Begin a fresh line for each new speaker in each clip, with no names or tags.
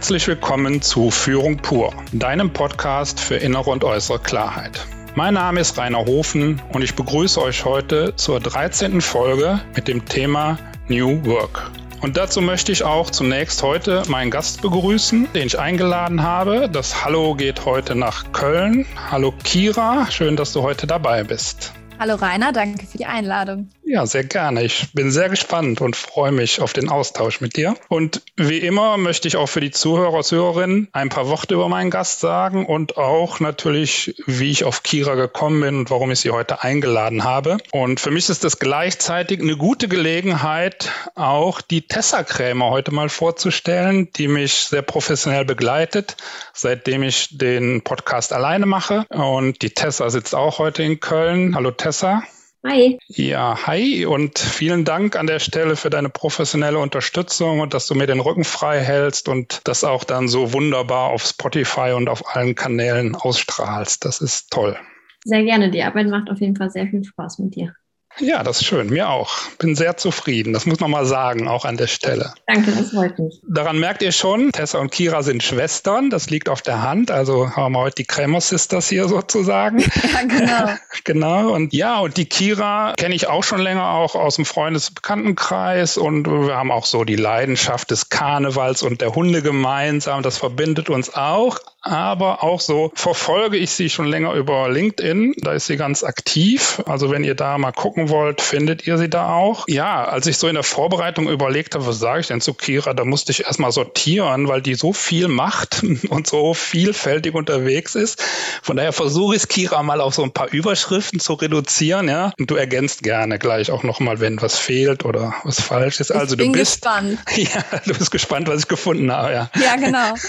Herzlich willkommen zu Führung pur, deinem Podcast für innere und äußere Klarheit. Mein Name ist Rainer Hofen und ich begrüße euch heute zur 13. Folge mit dem Thema New Work. Und dazu möchte ich auch zunächst heute meinen Gast begrüßen, den ich eingeladen habe. Das Hallo geht heute nach Köln. Hallo Kira, schön, dass du heute dabei bist.
Hallo Rainer, danke für die Einladung.
Ja, sehr gerne. Ich bin sehr gespannt und freue mich auf den Austausch mit dir. Und wie immer möchte ich auch für die Zuhörer Zuhörerinnen ein paar Worte über meinen Gast sagen und auch natürlich, wie ich auf Kira gekommen bin und warum ich sie heute eingeladen habe. Und für mich ist das gleichzeitig eine gute Gelegenheit, auch die Tessa Krämer heute mal vorzustellen, die mich sehr professionell begleitet, seitdem ich den Podcast alleine mache. Und die Tessa sitzt auch heute in Köln. Hallo Tessa.
Hi.
Ja, hi und vielen Dank an der Stelle für deine professionelle Unterstützung und dass du mir den Rücken frei hältst und das auch dann so wunderbar auf Spotify und auf allen Kanälen ausstrahlst. Das ist toll.
Sehr gerne. Die Arbeit macht auf jeden Fall sehr viel Spaß mit dir.
Ja, das ist schön. Mir auch. Bin sehr zufrieden. Das muss man mal sagen, auch an der Stelle.
Danke, das freut mich.
Daran merkt ihr schon, Tessa und Kira sind Schwestern. Das liegt auf der Hand. Also haben wir heute die Krämer Sisters hier sozusagen.
Ja, genau.
genau. Und ja, und die Kira kenne ich auch schon länger auch aus dem Freundesbekanntenkreis. Und wir haben auch so die Leidenschaft des Karnevals und der Hunde gemeinsam. Das verbindet uns auch aber auch so verfolge ich sie schon länger über LinkedIn. Da ist sie ganz aktiv. Also wenn ihr da mal gucken wollt, findet ihr sie da auch. Ja, als ich so in der Vorbereitung überlegt habe, was sage ich denn zu Kira, da musste ich erstmal sortieren, weil die so viel macht und so vielfältig unterwegs ist. Von daher versuche ich es Kira mal auf so ein paar Überschriften zu reduzieren, ja. Und du ergänzt gerne gleich auch nochmal, wenn was fehlt oder was falsch ist. Also
ich bin
du bist
gespannt.
Ja, du bist gespannt, was ich gefunden habe, ja.
Ja, genau.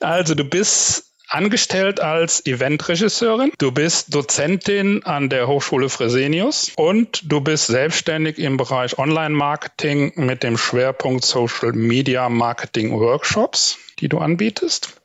Also du bist angestellt als Eventregisseurin, du bist Dozentin an der Hochschule Fresenius und du bist selbstständig im Bereich Online-Marketing mit dem Schwerpunkt Social Media Marketing Workshops, die du anbietest.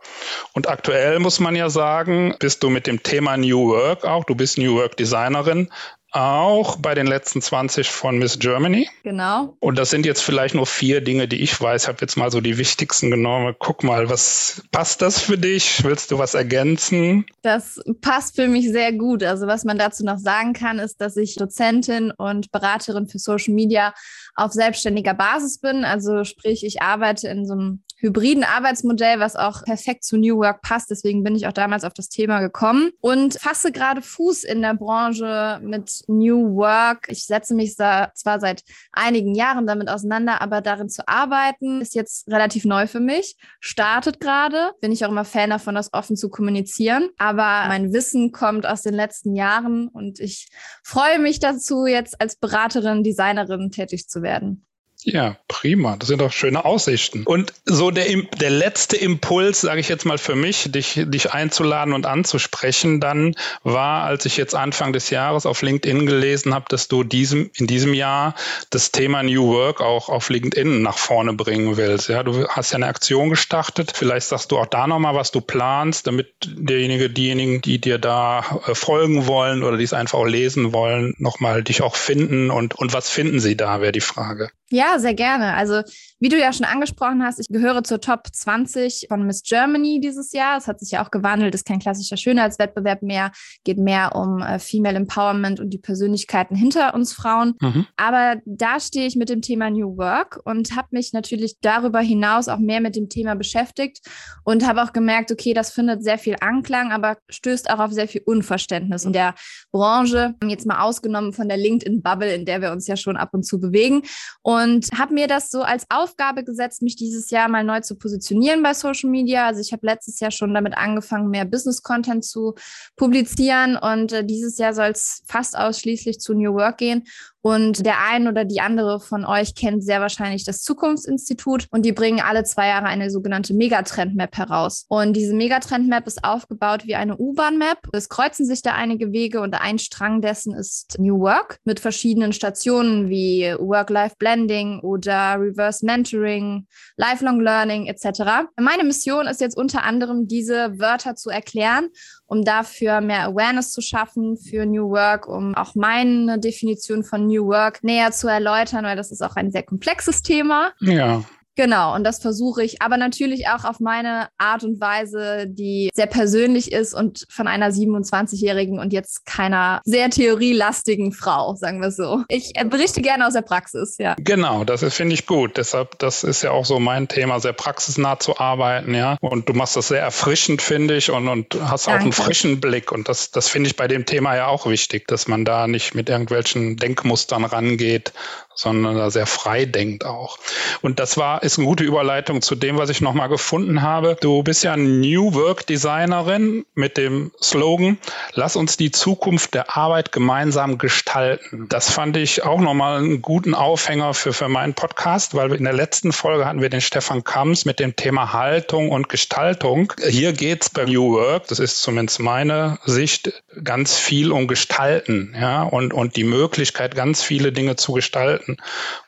Und aktuell muss man ja sagen, bist du mit dem Thema New Work auch, du bist New Work Designerin, auch bei den letzten 20 von Miss Germany.
Genau.
Und das sind jetzt vielleicht nur vier Dinge, die ich weiß. Ich habe jetzt mal so die wichtigsten genommen. Guck mal, was passt das für dich? Willst du was ergänzen?
Das passt für mich sehr gut. Also was man dazu noch sagen kann, ist, dass ich Dozentin und Beraterin für Social Media auf selbstständiger Basis bin. Also sprich, ich arbeite in so einem hybriden Arbeitsmodell, was auch perfekt zu New Work passt. Deswegen bin ich auch damals auf das Thema gekommen und fasse gerade Fuß in der Branche mit New Work. Ich setze mich da zwar seit einigen Jahren damit auseinander, aber darin zu arbeiten ist jetzt relativ neu für mich. Startet gerade. Bin ich auch immer Fan davon, das offen zu kommunizieren. Aber mein Wissen kommt aus den letzten Jahren und ich freue mich dazu, jetzt als Beraterin, Designerin tätig zu werden.
Ja, prima. Das sind doch schöne Aussichten. Und so der, der letzte Impuls, sage ich jetzt mal für mich, dich, dich einzuladen und anzusprechen, dann war, als ich jetzt Anfang des Jahres auf LinkedIn gelesen habe, dass du diesem, in diesem Jahr das Thema New Work auch auf LinkedIn nach vorne bringen willst. Ja, du hast ja eine Aktion gestartet. Vielleicht sagst du auch da nochmal, was du planst, damit derjenige, diejenigen, die dir da äh, folgen wollen oder die es einfach auch lesen wollen, nochmal dich auch finden und, und was finden sie da, wäre die Frage.
Ja, sehr gerne. Also wie du ja schon angesprochen hast, ich gehöre zur Top 20 von Miss Germany dieses Jahr. Es hat sich ja auch gewandelt, ist kein klassischer Schönheitswettbewerb mehr, geht mehr um äh, Female Empowerment und die Persönlichkeiten hinter uns Frauen. Mhm. Aber da stehe ich mit dem Thema New Work und habe mich natürlich darüber hinaus auch mehr mit dem Thema beschäftigt und habe auch gemerkt, okay, das findet sehr viel Anklang, aber stößt auch auf sehr viel Unverständnis in der Branche. Jetzt mal ausgenommen von der LinkedIn-Bubble, in der wir uns ja schon ab und zu bewegen. Und habe mir das so als Auf Aufgabe gesetzt, mich dieses Jahr mal neu zu positionieren bei Social Media. Also ich habe letztes Jahr schon damit angefangen, mehr Business-Content zu publizieren und äh, dieses Jahr soll es fast ausschließlich zu New Work gehen. Und der ein oder die andere von euch kennt sehr wahrscheinlich das Zukunftsinstitut und die bringen alle zwei Jahre eine sogenannte Megatrend-Map heraus. Und diese Megatrend-Map ist aufgebaut wie eine U-Bahn-Map. Es kreuzen sich da einige Wege und ein Strang dessen ist New Work mit verschiedenen Stationen wie Work-Life-Blending oder Reverse Mentoring, Lifelong Learning etc. Meine Mission ist jetzt unter anderem, diese Wörter zu erklären um dafür mehr Awareness zu schaffen für New Work, um auch meine Definition von New Work näher zu erläutern, weil das ist auch ein sehr komplexes Thema.
Ja.
Genau, und das versuche ich, aber natürlich auch auf meine Art und Weise, die sehr persönlich ist und von einer 27-jährigen und jetzt keiner sehr theorielastigen Frau, sagen wir so. Ich äh, berichte gerne aus der Praxis, ja.
Genau, das finde ich gut. Deshalb, das ist ja auch so mein Thema, sehr praxisnah zu arbeiten, ja. Und du machst das sehr erfrischend, finde ich, und, und hast Danke. auch einen frischen Blick. Und das, das finde ich bei dem Thema ja auch wichtig, dass man da nicht mit irgendwelchen Denkmustern rangeht, sondern da sehr frei denkt auch. Und das war, ist eine gute Überleitung zu dem, was ich nochmal gefunden habe. Du bist ja New Work Designerin mit dem Slogan, lass uns die Zukunft der Arbeit gemeinsam gestalten. Das fand ich auch nochmal einen guten Aufhänger für, für meinen Podcast, weil in der letzten Folge hatten wir den Stefan Kams mit dem Thema Haltung und Gestaltung. Hier geht es bei New Work, das ist zumindest meine Sicht, ganz viel um Gestalten, ja, und, und die Möglichkeit, ganz viele Dinge zu gestalten. Führungskräften.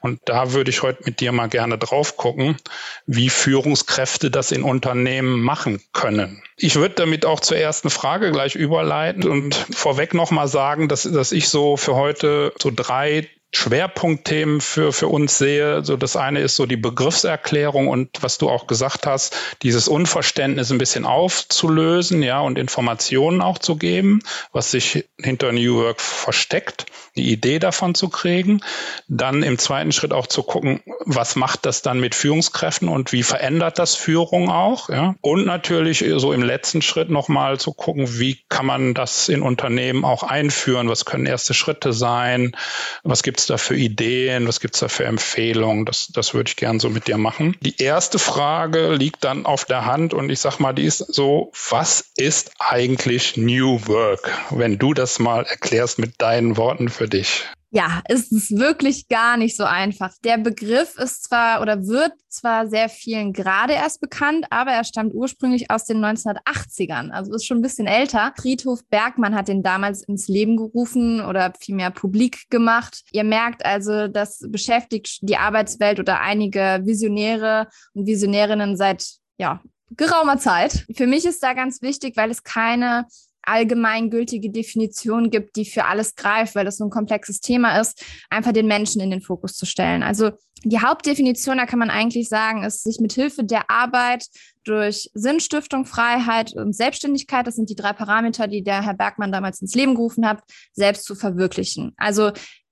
Und da würde ich heute mit dir mal gerne drauf gucken, wie Führungskräfte das in Unternehmen machen können. Ich würde damit auch zur ersten Frage gleich überleiten und vorweg nochmal sagen, dass, dass ich so für heute so drei Schwerpunktthemen für, für uns sehe. So das eine ist so die Begriffserklärung und was du auch gesagt hast, dieses Unverständnis ein bisschen aufzulösen, ja, und Informationen auch zu geben, was sich hinter New Work versteckt, die Idee davon zu kriegen. Dann im zweiten Schritt auch zu gucken, was macht das dann mit Führungskräften und wie verändert das Führung auch, ja. Und natürlich so im letzten Schritt nochmal zu gucken, wie kann man das in Unternehmen auch einführen? Was können erste Schritte sein? Was gibt es da für Ideen? Was gibt es da für Empfehlungen? Das, das würde ich gern so mit dir machen. Die erste Frage liegt dann auf der Hand und ich sag mal, die ist so, was ist eigentlich New Work? Wenn du das mal erklärst mit deinen Worten für dich.
Ja, ist es wirklich gar nicht so einfach. Der Begriff ist zwar oder wird zwar sehr vielen gerade erst bekannt, aber er stammt ursprünglich aus den 1980ern, also ist schon ein bisschen älter. Friedhof Bergmann hat den damals ins Leben gerufen oder vielmehr publik gemacht. Ihr merkt also, das beschäftigt die Arbeitswelt oder einige Visionäre und Visionärinnen seit ja, geraumer Zeit. Für mich ist da ganz wichtig, weil es keine allgemeingültige Definition gibt, die für alles greift, weil das so ein komplexes Thema ist, einfach den Menschen in den Fokus zu stellen. Also die Hauptdefinition, da kann man eigentlich sagen, ist, sich mit Hilfe der Arbeit durch Sinnstiftung, Freiheit und Selbstständigkeit, das sind die drei Parameter, die der Herr Bergmann damals ins Leben gerufen hat, selbst zu verwirklichen. Also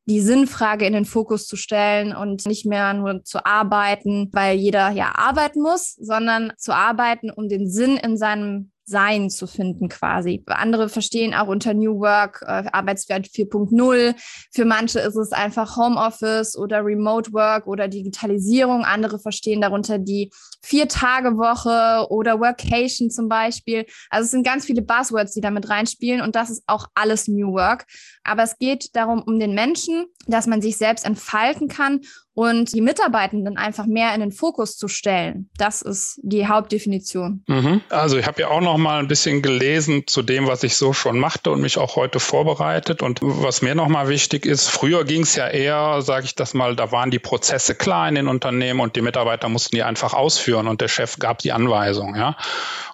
die Sinnfrage in den Fokus zu stellen und nicht mehr nur zu arbeiten, weil jeder ja arbeiten muss, sondern zu arbeiten, um den Sinn in seinem sein zu finden quasi. Andere verstehen auch unter New Work äh, Arbeitswert 4.0. Für manche ist es einfach Homeoffice oder Remote Work oder Digitalisierung. Andere verstehen darunter die Vier-Tage-Woche oder Workation zum Beispiel. Also es sind ganz viele Buzzwords, die damit reinspielen und das ist auch alles New Work. Aber es geht darum, um den Menschen, dass man sich selbst entfalten kann und die Mitarbeitenden einfach mehr in den Fokus zu stellen. Das ist die Hauptdefinition.
Mhm. Also ich habe ja auch noch mal ein bisschen gelesen zu dem, was ich so schon machte und mich auch heute vorbereitet. Und was mir noch mal wichtig ist, früher ging es ja eher, sage ich das mal, da waren die Prozesse klar in den Unternehmen und die Mitarbeiter mussten die einfach ausführen und der Chef gab die Anweisung. Ja.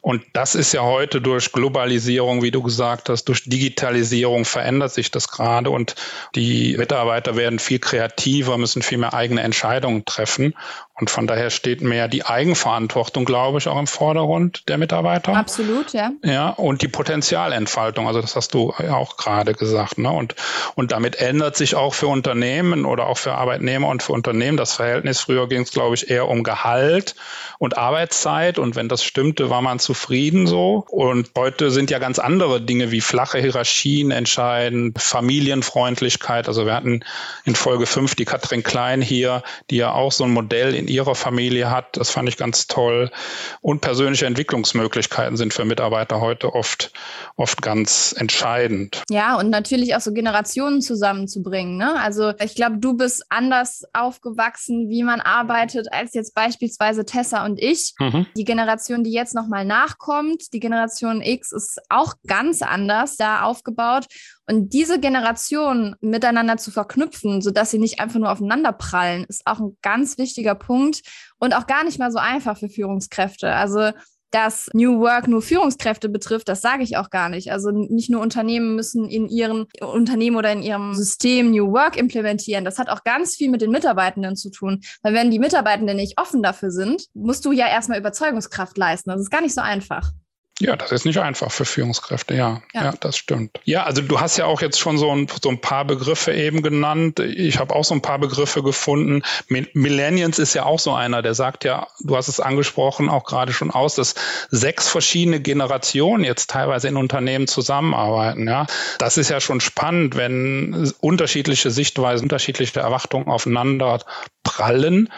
Und das ist ja heute durch Globalisierung, wie du gesagt hast, durch Digitalisierung verändert sich das gerade und die Mitarbeiter werden viel kreativer, müssen viel mehr eigene Entscheidungen treffen. Und von daher steht mehr die Eigenverantwortung, glaube ich, auch im Vordergrund der Mitarbeiter.
Absolut, ja.
Ja, und die Potenzialentfaltung. Also das hast du ja auch gerade gesagt. Ne? Und, und damit ändert sich auch für Unternehmen oder auch für Arbeitnehmer und für Unternehmen das Verhältnis. Früher ging es, glaube ich, eher um Gehalt und Arbeitszeit. Und wenn das stimmte, war man zufrieden so. Und heute sind ja ganz andere Dinge wie flache Hierarchien entscheidend, Familienfreundlichkeit. Also wir hatten in Folge 5 die Katrin Klein hier, die ja auch so ein Modell in in ihrer Familie hat. Das fand ich ganz toll. Und persönliche Entwicklungsmöglichkeiten sind für Mitarbeiter heute oft, oft ganz entscheidend.
Ja, und natürlich auch so Generationen zusammenzubringen. Ne? Also ich glaube, du bist anders aufgewachsen, wie man arbeitet, als jetzt beispielsweise Tessa und ich. Mhm. Die Generation, die jetzt nochmal nachkommt, die Generation X ist auch ganz anders da aufgebaut. Und diese Generationen miteinander zu verknüpfen, sodass sie nicht einfach nur aufeinander prallen, ist auch ein ganz wichtiger Punkt und auch gar nicht mal so einfach für Führungskräfte. Also dass New Work nur Führungskräfte betrifft, das sage ich auch gar nicht. Also nicht nur Unternehmen müssen in ihrem Unternehmen oder in ihrem System New Work implementieren. Das hat auch ganz viel mit den Mitarbeitenden zu tun. Weil wenn die Mitarbeitenden nicht offen dafür sind, musst du ja erstmal Überzeugungskraft leisten. Das ist gar nicht so einfach.
Ja, das ist nicht einfach für Führungskräfte, ja. ja. Ja, das stimmt. Ja, also du hast ja auch jetzt schon so ein, so ein paar Begriffe eben genannt. Ich habe auch so ein paar Begriffe gefunden. Millennials ist ja auch so einer, der sagt ja, du hast es angesprochen, auch gerade schon aus, dass sechs verschiedene Generationen jetzt teilweise in Unternehmen zusammenarbeiten. Ja, das ist ja schon spannend, wenn unterschiedliche Sichtweisen, unterschiedliche Erwartungen aufeinander prallen.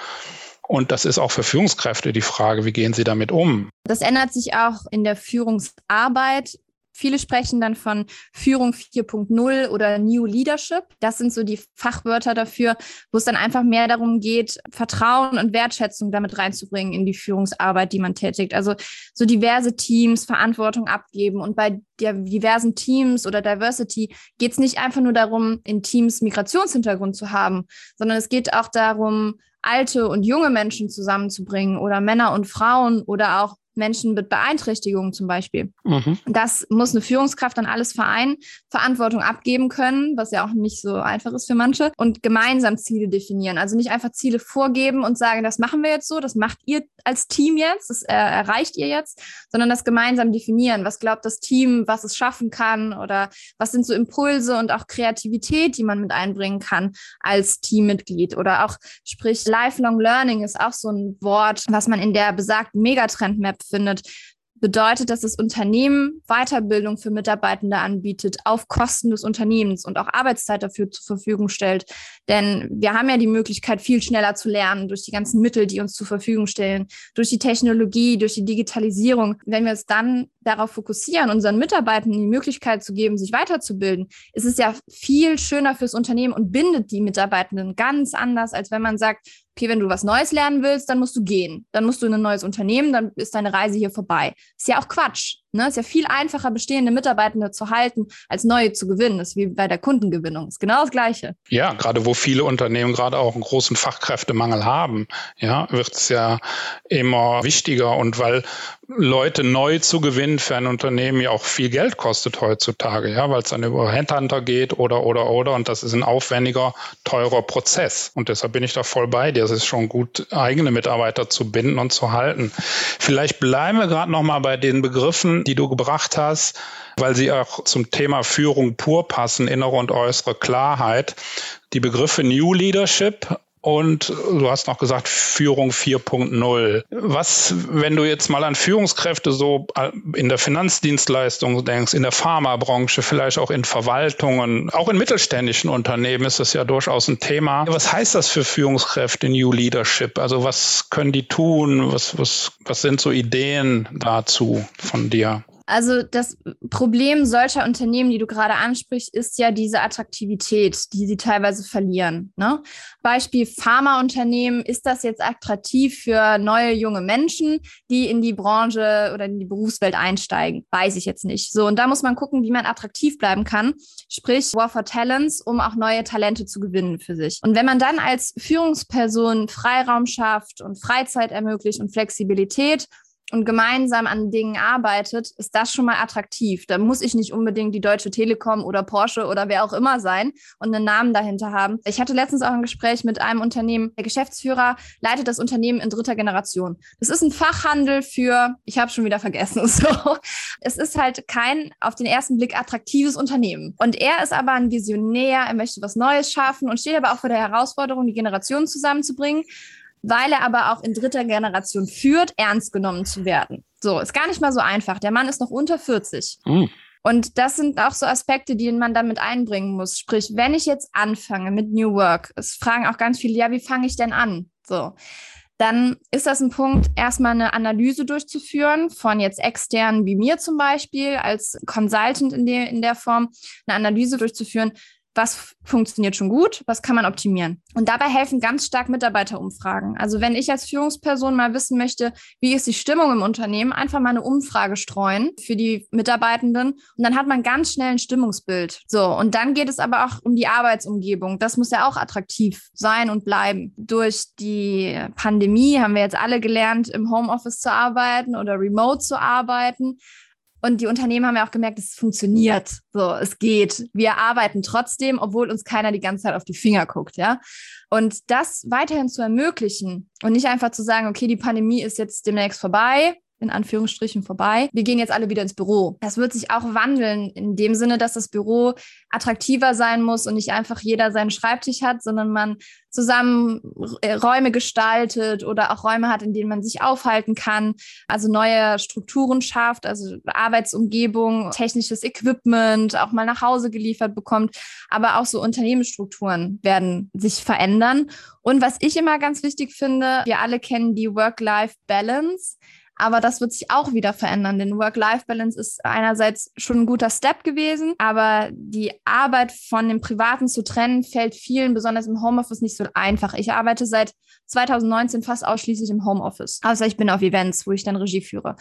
Und das ist auch für Führungskräfte die Frage, wie gehen sie damit um?
Das ändert sich auch in der Führungsarbeit. Viele sprechen dann von Führung 4.0 oder New Leadership. Das sind so die Fachwörter dafür, wo es dann einfach mehr darum geht, Vertrauen und Wertschätzung damit reinzubringen in die Führungsarbeit, die man tätigt. Also so diverse Teams Verantwortung abgeben. Und bei der diversen Teams oder Diversity geht es nicht einfach nur darum, in Teams Migrationshintergrund zu haben, sondern es geht auch darum, alte und junge Menschen zusammenzubringen oder Männer und Frauen oder auch Menschen mit Beeinträchtigungen zum Beispiel. Mhm. Das muss eine Führungskraft dann alles vereinen, Verantwortung abgeben können, was ja auch nicht so einfach ist für manche, und gemeinsam Ziele definieren. Also nicht einfach Ziele vorgeben und sagen, das machen wir jetzt so, das macht ihr als Team jetzt, das äh, erreicht ihr jetzt, sondern das gemeinsam definieren. Was glaubt das Team, was es schaffen kann oder was sind so Impulse und auch Kreativität, die man mit einbringen kann als Teammitglied oder auch sprich Lifelong Learning ist auch so ein Wort, was man in der besagten Megatrend Map findet, bedeutet, dass das Unternehmen Weiterbildung für Mitarbeitende anbietet auf Kosten des Unternehmens und auch Arbeitszeit dafür zur Verfügung stellt. Denn wir haben ja die Möglichkeit, viel schneller zu lernen durch die ganzen Mittel, die uns zur Verfügung stellen, durch die Technologie, durch die Digitalisierung. Wenn wir es dann darauf fokussieren, unseren Mitarbeitenden die Möglichkeit zu geben, sich weiterzubilden, ist es ja viel schöner fürs Unternehmen und bindet die Mitarbeitenden ganz anders, als wenn man sagt, okay, wenn du was Neues lernen willst, dann musst du gehen. Dann musst du in ein neues Unternehmen, dann ist deine Reise hier vorbei. Ist ja auch Quatsch. Ne? Ist ja viel einfacher, bestehende Mitarbeitende zu halten, als neue zu gewinnen. Das ist wie bei der Kundengewinnung. Ist genau das Gleiche.
Ja, gerade wo viele Unternehmen gerade auch einen großen Fachkräftemangel haben, ja, wird es ja immer wichtiger. Und weil Leute neu zu gewinnen für ein Unternehmen ja auch viel Geld kostet heutzutage, ja, weil es dann über Headhunter geht oder, oder, oder. Und das ist ein aufwendiger, teurer Prozess. Und deshalb bin ich da voll bei dir. Es ist schon gut, eigene Mitarbeiter zu binden und zu halten. Vielleicht bleiben wir gerade noch mal bei den Begriffen, die du gebracht hast, weil sie auch zum Thema Führung pur passen, innere und äußere Klarheit. Die Begriffe New Leadership und du hast noch gesagt Führung 4.0. Was, wenn du jetzt mal an Führungskräfte so in der Finanzdienstleistung denkst, in der Pharmabranche, vielleicht auch in Verwaltungen, auch in mittelständischen Unternehmen ist das ja durchaus ein Thema. Was heißt das für Führungskräfte New Leadership? Also was können die tun? Was, was, was sind so Ideen dazu von dir?
Also das Problem solcher Unternehmen, die du gerade ansprichst, ist ja diese Attraktivität, die sie teilweise verlieren. Ne? Beispiel Pharmaunternehmen, ist das jetzt attraktiv für neue junge Menschen, die in die Branche oder in die Berufswelt einsteigen? Weiß ich jetzt nicht. So, und da muss man gucken, wie man attraktiv bleiben kann, sprich War for Talents, um auch neue Talente zu gewinnen für sich. Und wenn man dann als Führungsperson Freiraum schafft und Freizeit ermöglicht und Flexibilität, und gemeinsam an Dingen arbeitet, ist das schon mal attraktiv. Da muss ich nicht unbedingt die Deutsche Telekom oder Porsche oder wer auch immer sein und einen Namen dahinter haben. Ich hatte letztens auch ein Gespräch mit einem Unternehmen. Der Geschäftsführer leitet das Unternehmen in dritter Generation. Das ist ein Fachhandel für, ich habe schon wieder vergessen, so. Es ist halt kein auf den ersten Blick attraktives Unternehmen. Und er ist aber ein Visionär, er möchte was Neues schaffen und steht aber auch vor der Herausforderung, die Generationen zusammenzubringen weil er aber auch in dritter Generation führt, ernst genommen zu werden. So, ist gar nicht mal so einfach. Der Mann ist noch unter 40. Mhm. Und das sind auch so Aspekte, die man damit einbringen muss. Sprich, wenn ich jetzt anfange mit New Work, es fragen auch ganz viele, ja, wie fange ich denn an? So. Dann ist das ein Punkt, erstmal eine Analyse durchzuführen von jetzt externen wie mir zum Beispiel als Consultant in der, in der Form, eine Analyse durchzuführen, was funktioniert schon gut, was kann man optimieren. Und dabei helfen ganz stark Mitarbeiterumfragen. Also wenn ich als Führungsperson mal wissen möchte, wie ist die Stimmung im Unternehmen, einfach mal eine Umfrage streuen für die Mitarbeitenden und dann hat man ganz schnell ein Stimmungsbild. So, und dann geht es aber auch um die Arbeitsumgebung. Das muss ja auch attraktiv sein und bleiben. Durch die Pandemie haben wir jetzt alle gelernt, im Homeoffice zu arbeiten oder remote zu arbeiten. Und die Unternehmen haben ja auch gemerkt, es funktioniert. So, es geht. Wir arbeiten trotzdem, obwohl uns keiner die ganze Zeit auf die Finger guckt, ja. Und das weiterhin zu ermöglichen und nicht einfach zu sagen, okay, die Pandemie ist jetzt demnächst vorbei, in Anführungsstrichen vorbei. Wir gehen jetzt alle wieder ins Büro. Das wird sich auch wandeln in dem Sinne, dass das Büro attraktiver sein muss und nicht einfach jeder seinen Schreibtisch hat, sondern man zusammen äh, Räume gestaltet oder auch Räume hat, in denen man sich aufhalten kann, also neue Strukturen schafft, also Arbeitsumgebung, technisches Equipment auch mal nach Hause geliefert bekommt, aber auch so Unternehmensstrukturen werden sich verändern. Und was ich immer ganz wichtig finde, wir alle kennen die Work-Life-Balance. Aber das wird sich auch wieder verändern, denn Work-Life-Balance ist einerseits schon ein guter Step gewesen, aber die Arbeit von dem Privaten zu trennen, fällt vielen, besonders im Homeoffice, nicht so einfach. Ich arbeite seit 2019 fast ausschließlich im Homeoffice, außer ich bin auf Events, wo ich dann Regie führe.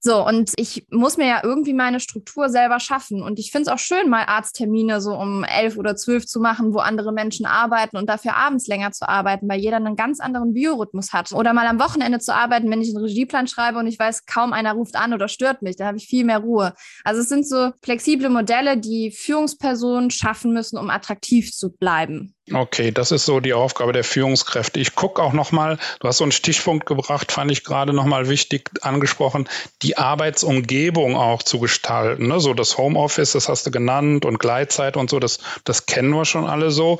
So, und ich muss mir ja irgendwie meine Struktur selber schaffen. Und ich finde es auch schön, mal Arzttermine so um elf oder zwölf zu machen, wo andere Menschen arbeiten und dafür abends länger zu arbeiten, weil jeder einen ganz anderen Biorhythmus hat. Oder mal am Wochenende zu arbeiten, wenn ich einen Regieplan schreibe und ich weiß, kaum einer ruft an oder stört mich. Da habe ich viel mehr Ruhe. Also es sind so flexible Modelle, die Führungspersonen schaffen müssen, um attraktiv zu bleiben.
Okay, das ist so die Aufgabe der Führungskräfte. Ich gucke auch nochmal, du hast so einen Stichpunkt gebracht, fand ich gerade nochmal wichtig angesprochen, die Arbeitsumgebung auch zu gestalten. Ne? So das Homeoffice, das hast du genannt und Gleitzeit und so, das, das kennen wir schon alle so.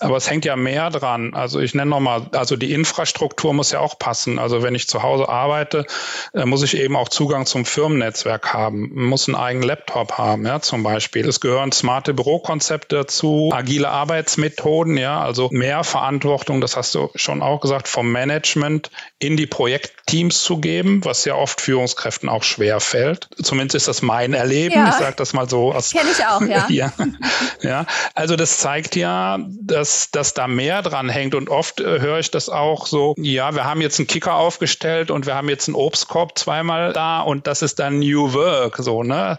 Aber es hängt ja mehr dran. Also ich nenne nochmal, also die Infrastruktur muss ja auch passen. Also wenn ich zu Hause arbeite, äh, muss ich eben auch Zugang zum Firmennetzwerk haben, muss einen eigenen Laptop haben, ja, zum Beispiel. Es gehören smarte Bürokonzepte dazu, agile Arbeitsmethoden, ja, also mehr Verantwortung, das hast du schon auch gesagt, vom Management in die Projektteams zu geben, was ja oft Führungskräften auch schwer fällt. Zumindest ist das mein Erleben. Ja. Ich sage das mal so
aus. Kenne ich auch, ja.
ja. ja. Also das zeigt ja, dass dass, dass da mehr dran hängt. Und oft äh, höre ich das auch so, ja, wir haben jetzt einen Kicker aufgestellt und wir haben jetzt einen Obstkorb zweimal da und das ist dann New Work, so, ne?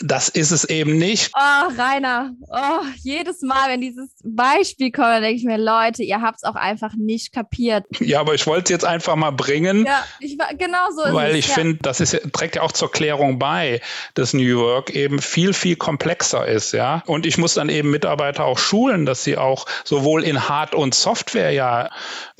Das ist es eben nicht.
Oh, Rainer, oh, jedes Mal, wenn dieses Beispiel kommt, dann denke ich mir, Leute, ihr habt es auch einfach nicht kapiert.
Ja, aber ich wollte es jetzt einfach mal bringen.
Ja, ich, genau so
Weil ich ja. finde, das ist, trägt ja auch zur Klärung bei, dass New Work eben viel, viel komplexer ist, ja. Und ich muss dann eben Mitarbeiter auch schulen, dass sie auch sowohl in Hard- und Software ja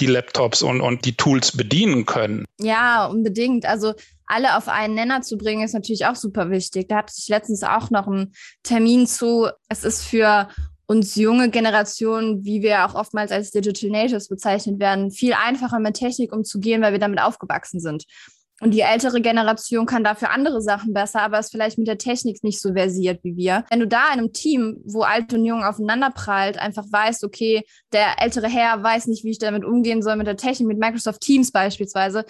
die Laptops und, und die Tools bedienen können.
Ja, unbedingt. Also alle auf einen Nenner zu bringen, ist natürlich auch super wichtig. Da hatte ich letztens auch noch einen Termin zu. Es ist für uns junge Generationen, wie wir auch oftmals als Digital Natives bezeichnet werden, viel einfacher mit Technik umzugehen, weil wir damit aufgewachsen sind. Und die ältere Generation kann dafür andere Sachen besser, aber ist vielleicht mit der Technik nicht so versiert wie wir. Wenn du da in einem Team, wo alt und jung aufeinander prallt, einfach weißt, okay, der ältere Herr weiß nicht, wie ich damit umgehen soll mit der Technik, mit Microsoft Teams beispielsweise,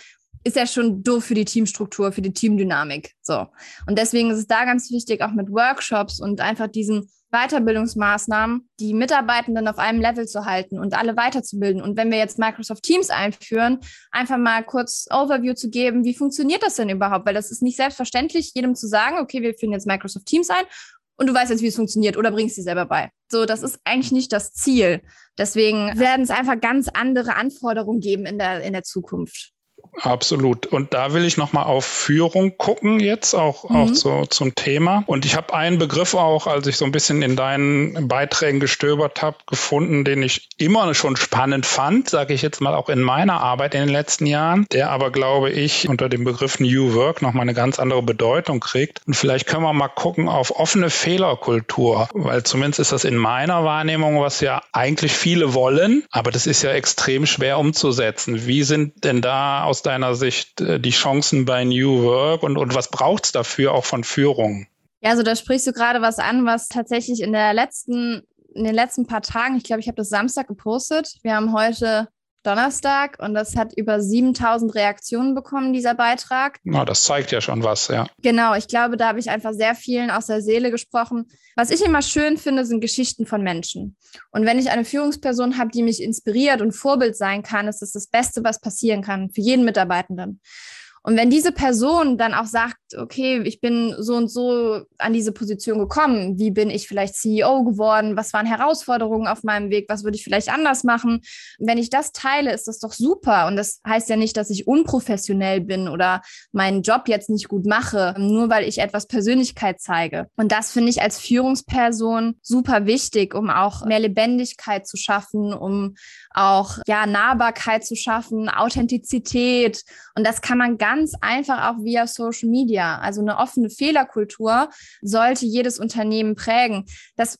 ist ja schon doof für die Teamstruktur, für die Teamdynamik. So. Und deswegen ist es da ganz wichtig, auch mit Workshops und einfach diesen Weiterbildungsmaßnahmen, die Mitarbeitenden auf einem Level zu halten und alle weiterzubilden. Und wenn wir jetzt Microsoft Teams einführen, einfach mal kurz Overview zu geben, wie funktioniert das denn überhaupt? Weil das ist nicht selbstverständlich, jedem zu sagen, okay, wir führen jetzt Microsoft Teams ein und du weißt jetzt, wie es funktioniert oder bringst sie selber bei. So, das ist eigentlich nicht das Ziel. Deswegen werden es einfach ganz andere Anforderungen geben in der, in der Zukunft.
Absolut. Und da will ich nochmal auf Führung gucken jetzt, auch, mhm. auch so zum Thema. Und ich habe einen Begriff auch, als ich so ein bisschen in deinen Beiträgen gestöbert habe, gefunden, den ich immer schon spannend fand, sage ich jetzt mal auch in meiner Arbeit in den letzten Jahren, der aber, glaube ich, unter dem Begriff New Work nochmal eine ganz andere Bedeutung kriegt. Und vielleicht können wir mal gucken auf offene Fehlerkultur, weil zumindest ist das in meiner Wahrnehmung, was ja eigentlich viele wollen, aber das ist ja extrem schwer umzusetzen. Wie sind denn da aus deiner Sicht äh, die Chancen bei New Work und, und was braucht es dafür auch von Führung?
Ja, also da sprichst du gerade was an, was tatsächlich in der letzten, in den letzten paar Tagen, ich glaube, ich habe das Samstag gepostet. Wir haben heute Donnerstag und das hat über 7000 Reaktionen bekommen, dieser Beitrag.
Na, das zeigt ja schon was, ja.
Genau, ich glaube, da habe ich einfach sehr vielen aus der Seele gesprochen. Was ich immer schön finde, sind Geschichten von Menschen. Und wenn ich eine Führungsperson habe, die mich inspiriert und Vorbild sein kann, ist das das Beste, was passieren kann für jeden Mitarbeitenden. Und wenn diese Person dann auch sagt, okay, ich bin so und so an diese Position gekommen, wie bin ich vielleicht CEO geworden, was waren Herausforderungen auf meinem Weg, was würde ich vielleicht anders machen, wenn ich das teile, ist das doch super. Und das heißt ja nicht, dass ich unprofessionell bin oder meinen Job jetzt nicht gut mache, nur weil ich etwas Persönlichkeit zeige. Und das finde ich als Führungsperson super wichtig, um auch mehr Lebendigkeit zu schaffen, um auch ja Nahbarkeit zu schaffen, Authentizität. Und das kann man ganz einfach auch via Social Media. Also eine offene Fehlerkultur sollte jedes Unternehmen prägen. Das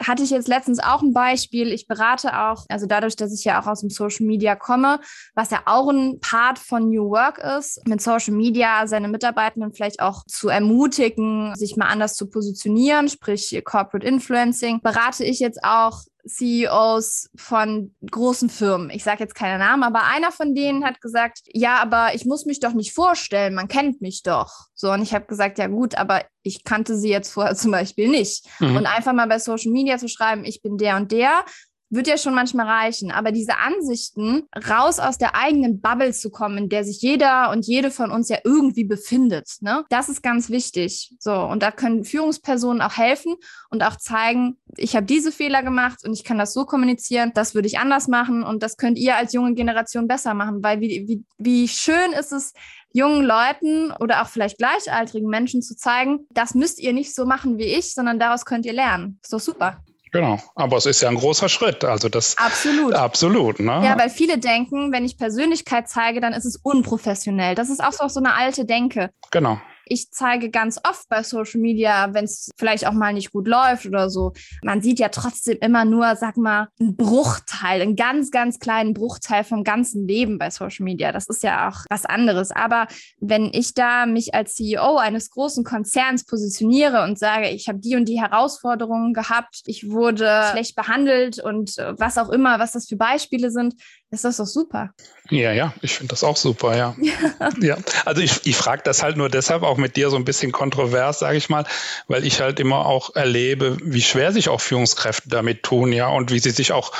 hatte ich jetzt letztens auch ein Beispiel. Ich berate auch, also dadurch, dass ich ja auch aus dem Social Media komme, was ja auch ein Part von New Work ist, mit Social Media seine Mitarbeitenden vielleicht auch zu ermutigen, sich mal anders zu positionieren, sprich Corporate Influencing, berate ich jetzt auch CEOs von großen Firmen. Ich sage jetzt keine Namen, aber einer von denen hat gesagt, ja, aber ich muss mich doch nicht vorstellen, man kennt mich doch. So, und ich habe gesagt, ja gut, aber ich kannte sie jetzt vorher zum Beispiel nicht. Mhm. Und einfach mal bei Social Media zu schreiben, ich bin der und der, wird ja schon manchmal reichen. Aber diese Ansichten, raus aus der eigenen Bubble zu kommen, in der sich jeder und jede von uns ja irgendwie befindet, ne? das ist ganz wichtig. So, und da können Führungspersonen auch helfen und auch zeigen, ich habe diese Fehler gemacht und ich kann das so kommunizieren, das würde ich anders machen und das könnt ihr als junge Generation besser machen, weil wie, wie, wie schön ist es, jungen Leuten oder auch vielleicht gleichaltrigen Menschen zu zeigen, das müsst ihr nicht so machen wie ich, sondern daraus könnt ihr lernen. Ist doch super.
Genau, aber es ist ja ein großer Schritt. Also das
absolut,
absolut. Ne?
Ja, weil viele denken, wenn ich Persönlichkeit zeige, dann ist es unprofessionell. Das ist auch so eine alte Denke.
Genau.
Ich zeige ganz oft bei Social Media, wenn es vielleicht auch mal nicht gut läuft oder so. Man sieht ja trotzdem immer nur, sag mal, einen Bruchteil, einen ganz, ganz kleinen Bruchteil vom ganzen Leben bei Social Media. Das ist ja auch was anderes. Aber wenn ich da mich als CEO eines großen Konzerns positioniere und sage, ich habe die und die Herausforderungen gehabt, ich wurde schlecht behandelt und äh, was auch immer, was das für Beispiele sind, ist das doch super.
Ja, ja, ich finde das auch super, ja. ja. ja. Also ich, ich frage das halt nur deshalb auch mit dir so ein bisschen kontrovers, sage ich mal, weil ich halt immer auch erlebe, wie schwer sich auch Führungskräfte damit tun, ja, und wie sie sich auch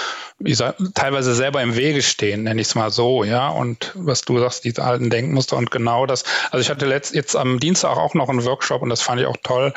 sag, teilweise selber im Wege stehen, nenne ich es mal so, ja. Und was du sagst, diese alten Denkmuster und genau das. Also ich hatte letzt, jetzt am Dienstag auch noch einen Workshop und das fand ich auch toll.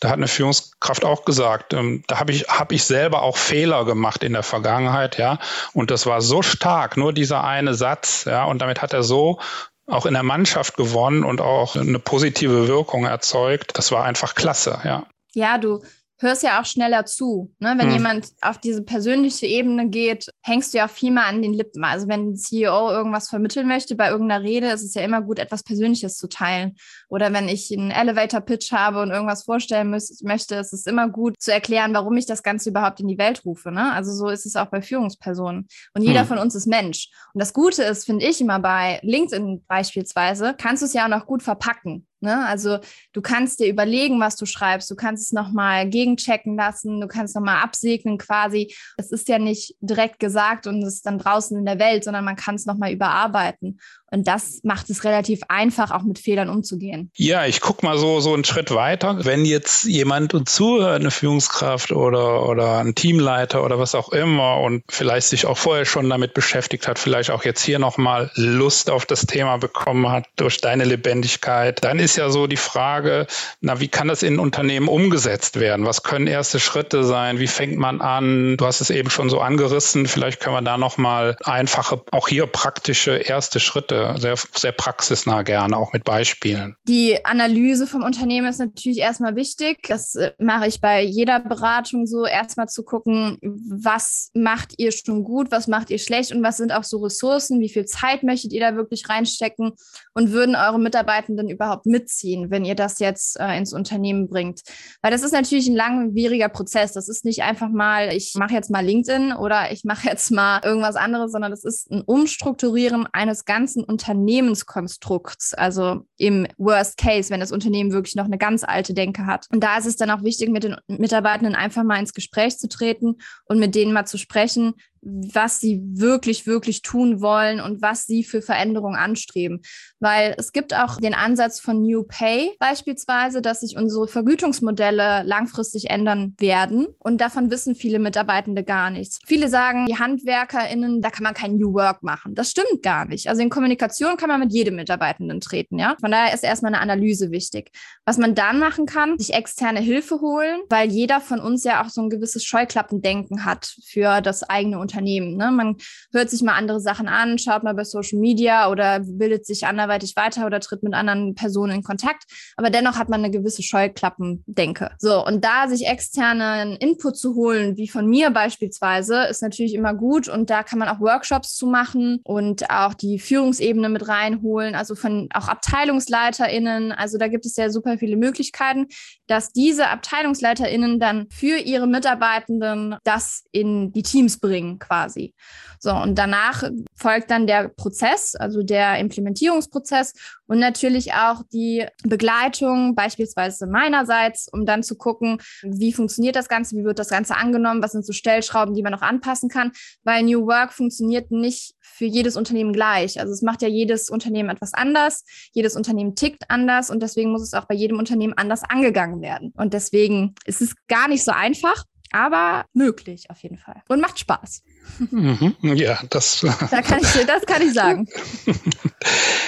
Da hat eine Führungskraft auch gesagt, ähm, da habe ich, hab ich selber auch Fehler gemacht in der Vergangenheit, ja. Und das war so stark, nur dieser eine Satz, ja. Und damit hat er so auch in der Mannschaft gewonnen und auch eine positive Wirkung erzeugt. Das war einfach klasse, ja.
Ja, du hörst ja auch schneller zu. Ne? Wenn hm. jemand auf diese persönliche Ebene geht, hängst du ja viel mehr an den Lippen. Also wenn ein CEO irgendwas vermitteln möchte bei irgendeiner Rede, ist es ja immer gut, etwas Persönliches zu teilen. Oder wenn ich einen Elevator-Pitch habe und irgendwas vorstellen muss, möchte, ist es immer gut zu erklären, warum ich das Ganze überhaupt in die Welt rufe. Ne? Also so ist es auch bei Führungspersonen. Und jeder hm. von uns ist Mensch. Und das Gute ist, finde ich immer bei LinkedIn beispielsweise, kannst du es ja auch noch gut verpacken. Ne? Also du kannst dir überlegen, was du schreibst, du kannst es nochmal gegenchecken lassen, du kannst nochmal absegnen quasi. Es ist ja nicht direkt gesagt und es ist dann draußen in der Welt, sondern man kann es nochmal überarbeiten. Und das macht es relativ einfach, auch mit Fehlern umzugehen.
Ja, ich gucke mal so, so einen Schritt weiter. Wenn jetzt jemand uns zuhört, eine Führungskraft oder, oder ein Teamleiter oder was auch immer und vielleicht sich auch vorher schon damit beschäftigt hat, vielleicht auch jetzt hier nochmal Lust auf das Thema bekommen hat durch deine Lebendigkeit, dann ist ja so die Frage, na, wie kann das in Unternehmen umgesetzt werden? Was können erste Schritte sein? Wie fängt man an? Du hast es eben schon so angerissen. Vielleicht können wir da nochmal einfache, auch hier praktische erste Schritte sehr, sehr praxisnah gerne, auch mit Beispielen.
Die Analyse vom Unternehmen ist natürlich erstmal wichtig. Das äh, mache ich bei jeder Beratung so, erstmal zu gucken, was macht ihr schon gut, was macht ihr schlecht und was sind auch so Ressourcen, wie viel Zeit möchtet ihr da wirklich reinstecken und würden eure Mitarbeitenden überhaupt mitziehen, wenn ihr das jetzt äh, ins Unternehmen bringt. Weil das ist natürlich ein langwieriger Prozess. Das ist nicht einfach mal, ich mache jetzt mal LinkedIn oder ich mache jetzt mal irgendwas anderes, sondern das ist ein Umstrukturieren eines ganzen Unternehmenskonstrukts, also im Worst Case, wenn das Unternehmen wirklich noch eine ganz alte Denke hat. Und da ist es dann auch wichtig, mit den Mitarbeitenden einfach mal ins Gespräch zu treten und mit denen mal zu sprechen, was sie wirklich, wirklich tun wollen und was sie für Veränderungen anstreben. Weil es gibt auch den Ansatz von New Pay beispielsweise, dass sich unsere Vergütungsmodelle langfristig ändern werden. Und davon wissen viele Mitarbeitende gar nichts. Viele sagen, die HandwerkerInnen, da kann man kein New Work machen. Das stimmt gar nicht. Also in Kommunikation kann man mit jedem Mitarbeitenden treten, ja. Von daher ist erstmal eine Analyse wichtig. Was man dann machen kann, sich externe Hilfe holen, weil jeder von uns ja auch so ein gewisses Scheuklappendenken hat für das eigene Unternehmen. Ne? Man hört sich mal andere Sachen an, schaut mal bei Social Media oder bildet sich anderweitig weiter oder tritt mit anderen Personen in Kontakt. Aber dennoch hat man eine gewisse Scheuklappendenke. So, und da sich externen Input zu holen, wie von mir beispielsweise, ist natürlich immer gut. Und da kann man auch Workshops zu machen und auch die Führungsebene mit reinholen, also von auch AbteilungsleiterInnen. Also da gibt es ja super viele Möglichkeiten, dass diese AbteilungsleiterInnen dann für ihre Mitarbeitenden das in die Teams bringen quasi. So, und danach folgt dann der Prozess, also der Implementierungsprozess und natürlich auch die Begleitung, beispielsweise meinerseits, um dann zu gucken, wie funktioniert das Ganze, wie wird das Ganze angenommen, was sind so Stellschrauben, die man noch anpassen kann, weil New Work funktioniert nicht für jedes Unternehmen gleich. Also es macht ja jedes Unternehmen etwas anders, jedes Unternehmen tickt anders und deswegen muss es auch bei jedem Unternehmen anders angegangen werden. Und deswegen ist es gar nicht so einfach, aber möglich auf jeden Fall. Und macht Spaß.
Mhm, ja, das.
Da kann ich, das kann ich sagen.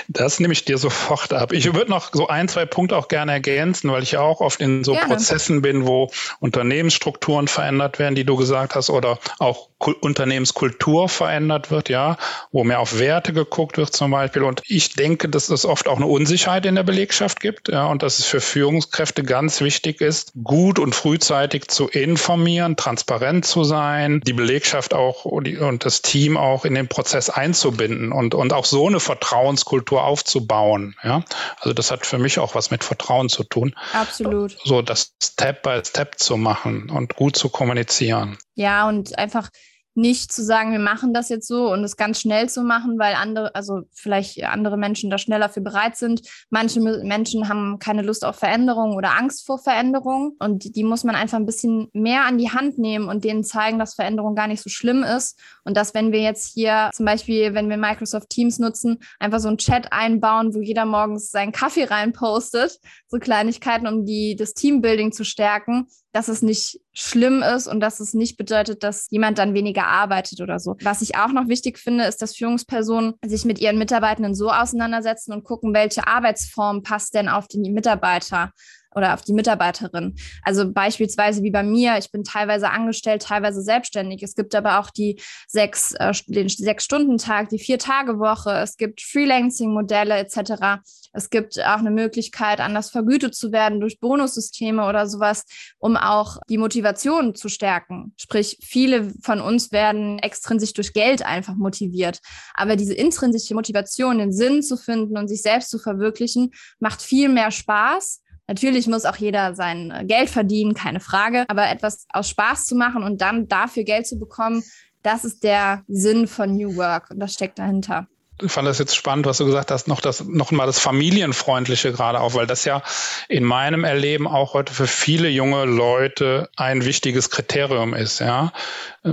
Das nehme ich dir sofort ab. Ich würde noch so ein, zwei Punkte auch gerne ergänzen, weil ich ja auch oft in so gerne. Prozessen bin, wo Unternehmensstrukturen verändert werden, die du gesagt hast, oder auch Unternehmenskultur verändert wird, ja, wo mehr auf Werte geguckt wird zum Beispiel. Und ich denke, dass es oft auch eine Unsicherheit in der Belegschaft gibt, ja, und dass es für Führungskräfte ganz wichtig ist, gut und frühzeitig zu informieren, transparent zu sein, die Belegschaft auch und das Team auch in den Prozess einzubinden und, und auch so eine Vertrauenskultur aufzubauen. Ja? Also das hat für mich auch was mit Vertrauen zu tun.
Absolut.
So das Step by Step zu machen und gut zu kommunizieren.
Ja, und einfach nicht zu sagen, wir machen das jetzt so und es ganz schnell zu machen, weil andere, also vielleicht andere Menschen da schneller für bereit sind. Manche Menschen haben keine Lust auf Veränderung oder Angst vor Veränderung und die muss man einfach ein bisschen mehr an die Hand nehmen und denen zeigen, dass Veränderung gar nicht so schlimm ist und dass wenn wir jetzt hier zum Beispiel, wenn wir Microsoft Teams nutzen, einfach so einen Chat einbauen, wo jeder morgens seinen Kaffee reinpostet, so Kleinigkeiten, um die, das Teambuilding zu stärken, dass es nicht schlimm ist und dass es nicht bedeutet, dass jemand dann weniger arbeitet oder so. Was ich auch noch wichtig finde, ist, dass Führungspersonen sich mit ihren Mitarbeitenden so auseinandersetzen und gucken, welche Arbeitsform passt denn auf den Mitarbeiter oder auf die Mitarbeiterin. Also beispielsweise wie bei mir, ich bin teilweise angestellt, teilweise selbstständig. Es gibt aber auch die sechs, äh, den Sechs-Stunden-Tag, die Vier-Tage-Woche. Es gibt Freelancing-Modelle etc. Es gibt auch eine Möglichkeit, anders vergütet zu werden durch Bonussysteme oder sowas, um auch die Motivation zu stärken. Sprich, viele von uns werden extrinsisch durch Geld einfach motiviert. Aber diese intrinsische Motivation, den Sinn zu finden und sich selbst zu verwirklichen, macht viel mehr Spaß Natürlich muss auch jeder sein äh, Geld verdienen, keine Frage. Aber etwas aus Spaß zu machen und dann dafür Geld zu bekommen, das ist der Sinn von New Work und das steckt dahinter
fand das jetzt spannend, was du gesagt hast, noch das, noch mal das Familienfreundliche gerade auch, weil das ja in meinem Erleben auch heute für viele junge Leute ein wichtiges Kriterium ist, ja.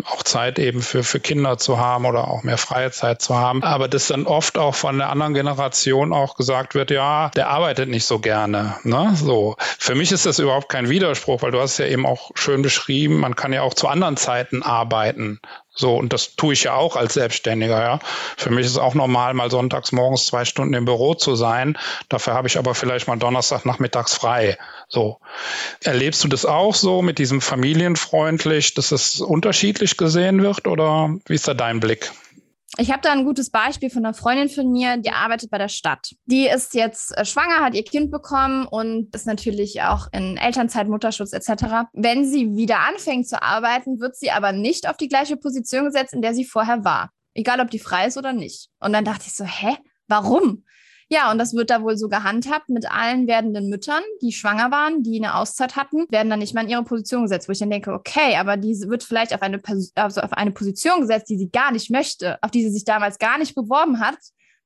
Auch Zeit eben für, für Kinder zu haben oder auch mehr freie Zeit zu haben. Aber das dann oft auch von der anderen Generation auch gesagt wird, ja, der arbeitet nicht so gerne, ne, so. Für mich ist das überhaupt kein Widerspruch, weil du hast ja eben auch schön beschrieben, man kann ja auch zu anderen Zeiten arbeiten. So, und das tue ich ja auch als Selbstständiger, ja. Für mich ist es auch normal, mal sonntags morgens zwei Stunden im Büro zu sein. Dafür habe ich aber vielleicht mal Donnerstag nachmittags frei. So. Erlebst du das auch so mit diesem familienfreundlich, dass es unterschiedlich gesehen wird oder wie ist da dein Blick?
Ich habe da ein gutes Beispiel von einer Freundin von mir, die arbeitet bei der Stadt. Die ist jetzt äh, schwanger, hat ihr Kind bekommen und ist natürlich auch in Elternzeit, Mutterschutz etc. Wenn sie wieder anfängt zu arbeiten, wird sie aber nicht auf die gleiche Position gesetzt, in der sie vorher war. Egal, ob die frei ist oder nicht. Und dann dachte ich so, hä? Warum? Ja, und das wird da wohl so gehandhabt mit allen werdenden Müttern, die schwanger waren, die eine Auszeit hatten, werden dann nicht mal in ihre Position gesetzt, wo ich dann denke, okay, aber diese wird vielleicht auf eine, also auf eine Position gesetzt, die sie gar nicht möchte, auf die sie sich damals gar nicht beworben hat,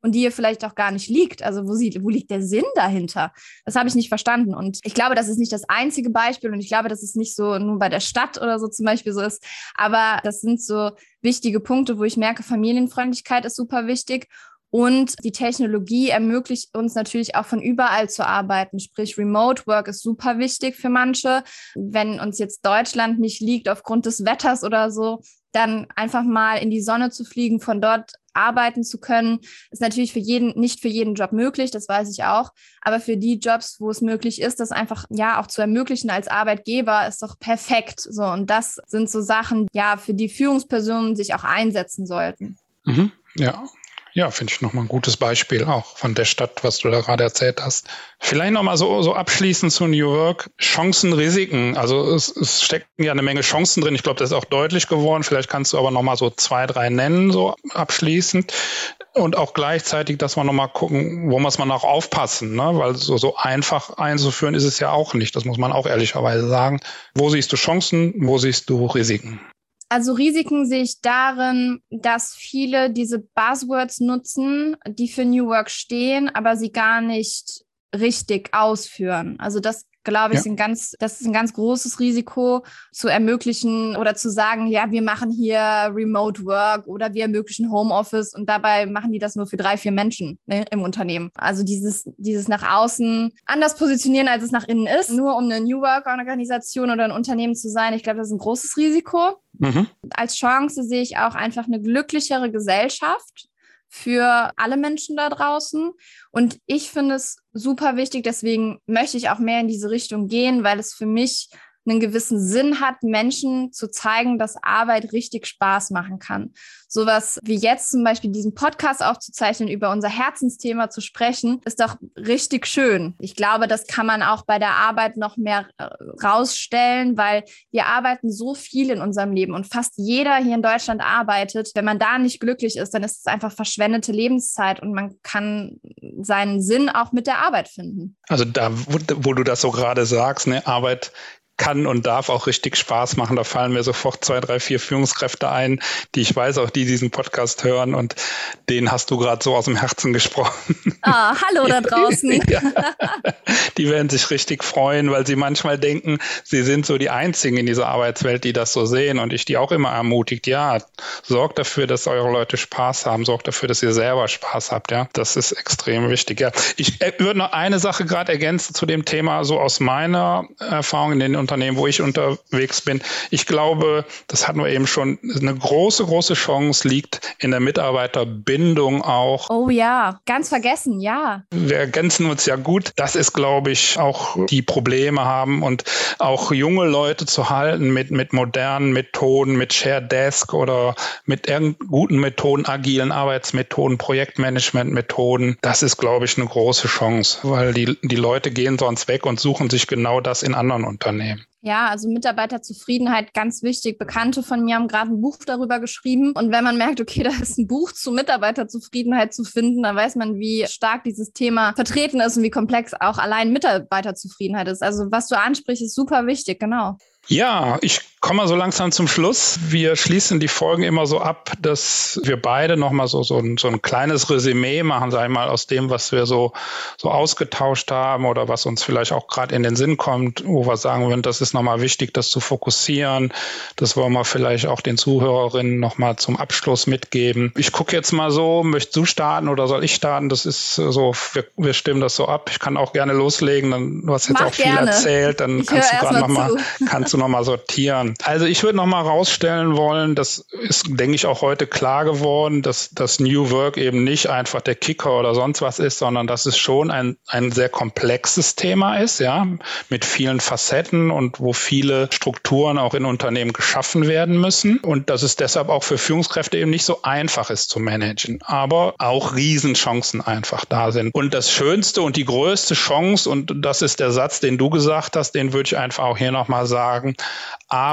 und die ihr vielleicht auch gar nicht liegt. Also wo, sie, wo liegt der Sinn dahinter? Das habe ich nicht verstanden. Und ich glaube, das ist nicht das einzige Beispiel und ich glaube, dass es nicht so nur bei der Stadt oder so zum Beispiel so ist. Aber das sind so wichtige Punkte, wo ich merke, Familienfreundlichkeit ist super wichtig. Und die Technologie ermöglicht uns natürlich auch von überall zu arbeiten. Sprich, Remote Work ist super wichtig für manche. Wenn uns jetzt Deutschland nicht liegt aufgrund des Wetters oder so, dann einfach mal in die Sonne zu fliegen, von dort arbeiten zu können, ist natürlich für jeden, nicht für jeden Job möglich, das weiß ich auch. Aber für die Jobs, wo es möglich ist, das einfach ja auch zu ermöglichen als Arbeitgeber, ist doch perfekt. So, und das sind so Sachen, ja, für die Führungspersonen sich auch einsetzen sollten.
Mhm, ja, ja, finde ich nochmal ein gutes Beispiel auch von der Stadt, was du da gerade erzählt hast. Vielleicht nochmal so, so abschließend zu New York. Chancen, Risiken. Also es, es stecken ja eine Menge Chancen drin. Ich glaube, das ist auch deutlich geworden. Vielleicht kannst du aber nochmal so zwei, drei nennen, so abschließend. Und auch gleichzeitig, dass wir nochmal gucken, wo muss man auch aufpassen, ne? weil so, so einfach einzuführen ist es ja auch nicht. Das muss man auch ehrlicherweise sagen. Wo siehst du Chancen, wo siehst du Risiken?
Also Risiken sehe ich darin, dass viele diese Buzzwords nutzen, die für New Work stehen, aber sie gar nicht richtig ausführen. Also das glaube ich, ja. ein ganz, das ist ein ganz großes Risiko zu ermöglichen oder zu sagen, ja, wir machen hier Remote Work oder wir ermöglichen Homeoffice und dabei machen die das nur für drei, vier Menschen ne, im Unternehmen. Also dieses, dieses nach außen anders positionieren, als es nach innen ist, nur um eine New Work Organisation oder ein Unternehmen zu sein. Ich glaube, das ist ein großes Risiko. Mhm. Als Chance sehe ich auch einfach eine glücklichere Gesellschaft für alle Menschen da draußen. Und ich finde es super wichtig, deswegen möchte ich auch mehr in diese Richtung gehen, weil es für mich einen gewissen Sinn hat, Menschen zu zeigen, dass Arbeit richtig Spaß machen kann. Sowas wie jetzt zum Beispiel diesen Podcast aufzuzeichnen, über unser Herzensthema zu sprechen, ist doch richtig schön. Ich glaube, das kann man auch bei der Arbeit noch mehr äh, rausstellen, weil wir arbeiten so viel in unserem Leben und fast jeder hier in Deutschland arbeitet. Wenn man da nicht glücklich ist, dann ist es einfach verschwendete Lebenszeit und man kann seinen Sinn auch mit der Arbeit finden.
Also da, wo, wo du das so gerade sagst, ne, Arbeit kann und darf auch richtig Spaß machen. Da fallen mir sofort zwei, drei, vier Führungskräfte ein, die ich weiß, auch die diesen Podcast hören und denen hast du gerade so aus dem Herzen gesprochen.
Ah, hallo da draußen. ja.
Die werden sich richtig freuen, weil sie manchmal denken, sie sind so die Einzigen in dieser Arbeitswelt, die das so sehen und ich die auch immer ermutigt, ja, sorgt dafür, dass eure Leute Spaß haben, sorgt dafür, dass ihr selber Spaß habt, ja. Das ist extrem wichtig, ja. Ich äh, würde noch eine Sache gerade ergänzen zu dem Thema, so aus meiner Erfahrung in den Unternehmen Unternehmen, wo ich unterwegs bin. Ich glaube, das hatten wir eben schon, eine große, große Chance liegt in der Mitarbeiterbindung auch.
Oh ja, ganz vergessen, ja.
Wir ergänzen uns ja gut. Das ist, glaube ich, auch die Probleme haben und auch junge Leute zu halten mit, mit modernen Methoden, mit Share Desk oder mit guten Methoden, agilen Arbeitsmethoden, Projektmanagement-Methoden. Das ist, glaube ich, eine große Chance, weil die, die Leute gehen sonst weg und suchen sich genau das in anderen Unternehmen.
Ja, also Mitarbeiterzufriedenheit ganz wichtig. Bekannte von mir haben gerade ein Buch darüber geschrieben. Und wenn man merkt, okay, da ist ein Buch zu Mitarbeiterzufriedenheit zu finden, dann weiß man, wie stark dieses Thema vertreten ist und wie komplex auch allein Mitarbeiterzufriedenheit ist. Also was du ansprichst, ist super wichtig, genau.
Ja, ich komme so langsam zum Schluss. Wir schließen die Folgen immer so ab, dass wir beide nochmal so, so, ein, so ein kleines Resümee machen, sag ich mal, aus dem, was wir so, so ausgetauscht haben oder was uns vielleicht auch gerade in den Sinn kommt, wo wir sagen würden, das ist nochmal wichtig, das zu fokussieren. Das wollen wir vielleicht auch den Zuhörerinnen nochmal zum Abschluss mitgeben. Ich gucke jetzt mal so, möchtest du starten oder soll ich starten? Das ist so, wir, wir stimmen das so ab. Ich kann auch gerne loslegen, dann, du hast jetzt Mach auch gerne. viel erzählt, dann ich kannst du gerade nochmal, kannst du nochmal sortieren. Also ich würde nochmal rausstellen wollen, das ist, denke ich, auch heute klar geworden, dass das New Work eben nicht einfach der Kicker oder sonst was ist, sondern dass es schon ein, ein sehr komplexes Thema ist, ja, mit vielen Facetten und wo viele Strukturen auch in Unternehmen geschaffen werden müssen und dass es deshalb auch für Führungskräfte eben nicht so einfach ist zu managen, aber auch Riesenchancen einfach da sind. Und das Schönste und die größte Chance, und das ist der Satz, den du gesagt hast, den würde ich einfach auch hier nochmal sagen,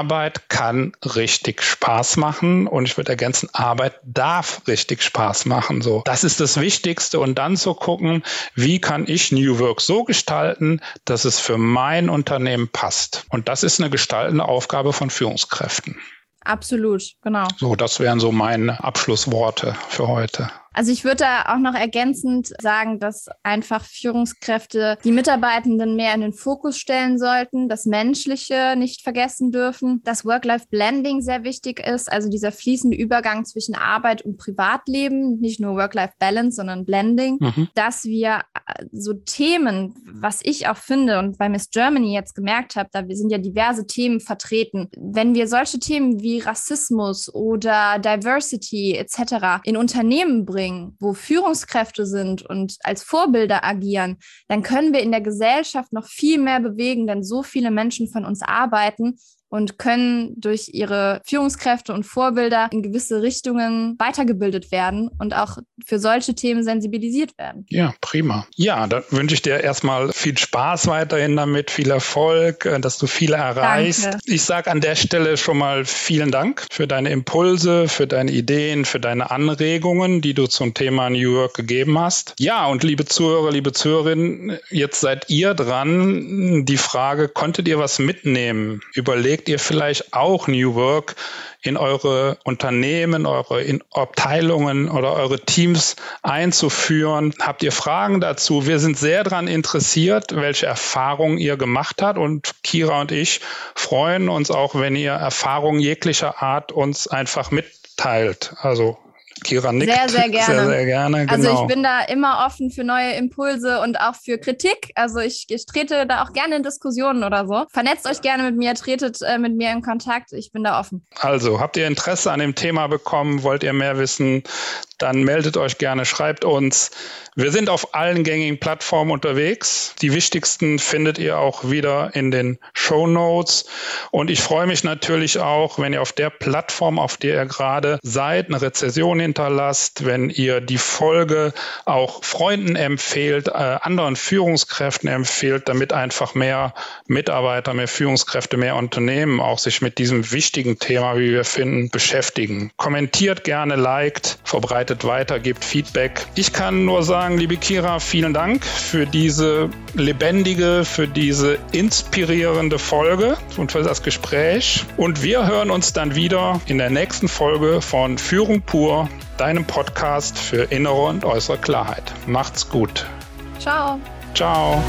Arbeit kann richtig Spaß machen und ich würde ergänzen, Arbeit darf richtig Spaß machen. So, das ist das Wichtigste und dann zu gucken, wie kann ich New Work so gestalten, dass es für mein Unternehmen passt. Und das ist eine gestaltende Aufgabe von Führungskräften.
Absolut, genau.
So, das wären so meine Abschlussworte für heute.
Also ich würde da auch noch ergänzend sagen, dass einfach Führungskräfte die Mitarbeitenden mehr in den Fokus stellen sollten, das Menschliche nicht vergessen dürfen, dass Work-Life-Blending sehr wichtig ist, also dieser fließende Übergang zwischen Arbeit und Privatleben, nicht nur Work-Life-Balance, sondern Blending, mhm. dass wir äh, so Themen, was ich auch finde und bei Miss Germany jetzt gemerkt habe, da sind ja diverse Themen vertreten. Wenn wir solche Themen wie Rassismus oder Diversity etc. in Unternehmen bringen, wo Führungskräfte sind und als Vorbilder agieren, dann können wir in der Gesellschaft noch viel mehr bewegen, denn so viele Menschen von uns arbeiten und können durch ihre Führungskräfte und Vorbilder in gewisse Richtungen weitergebildet werden und auch für solche Themen sensibilisiert werden.
Ja, prima. Ja, dann wünsche ich dir erstmal viel Spaß weiterhin damit, viel Erfolg, äh, dass du viele erreichst. Danke. Ich sage an der Stelle schon mal vielen Dank für deine Impulse, für deine Ideen, für deine Anregungen, die du zum Thema New York gegeben hast. Ja, und liebe Zuhörer, liebe Zuhörerinnen, jetzt seid ihr dran. Die Frage, konntet ihr was mitnehmen? Überlegt überlegt ihr vielleicht auch New Work in eure Unternehmen, eure Abteilungen oder eure Teams einzuführen? Habt ihr Fragen dazu? Wir sind sehr daran interessiert, welche Erfahrungen ihr gemacht habt und Kira und ich freuen uns auch, wenn ihr Erfahrungen jeglicher Art uns einfach mitteilt. Also Kira nickt.
Sehr, sehr gerne.
Sehr, sehr gerne
genau. Also ich bin da immer offen für neue Impulse und auch für Kritik. Also ich, ich trete da auch gerne in Diskussionen oder so. Vernetzt euch gerne mit mir, tretet äh, mit mir in Kontakt. Ich bin da offen.
Also, habt ihr Interesse an dem Thema bekommen? Wollt ihr mehr wissen? Dann meldet euch gerne, schreibt uns. Wir sind auf allen gängigen Plattformen unterwegs. Die wichtigsten findet ihr auch wieder in den Show Notes. Und ich freue mich natürlich auch, wenn ihr auf der Plattform, auf der ihr gerade seid, eine Rezession hinterlasst, wenn ihr die Folge auch Freunden empfehlt, äh, anderen Führungskräften empfehlt, damit einfach mehr Mitarbeiter, mehr Führungskräfte, mehr Unternehmen auch sich mit diesem wichtigen Thema, wie wir finden, beschäftigen. Kommentiert gerne, liked, verbreitet weiter, gebt Feedback. Ich kann nur sagen, sagen, liebe Kira, vielen Dank für diese lebendige, für diese inspirierende Folge und für das Gespräch. Und wir hören uns dann wieder in der nächsten Folge von Führung pur, deinem Podcast für innere und äußere Klarheit. Macht's gut.
Ciao.
Ciao.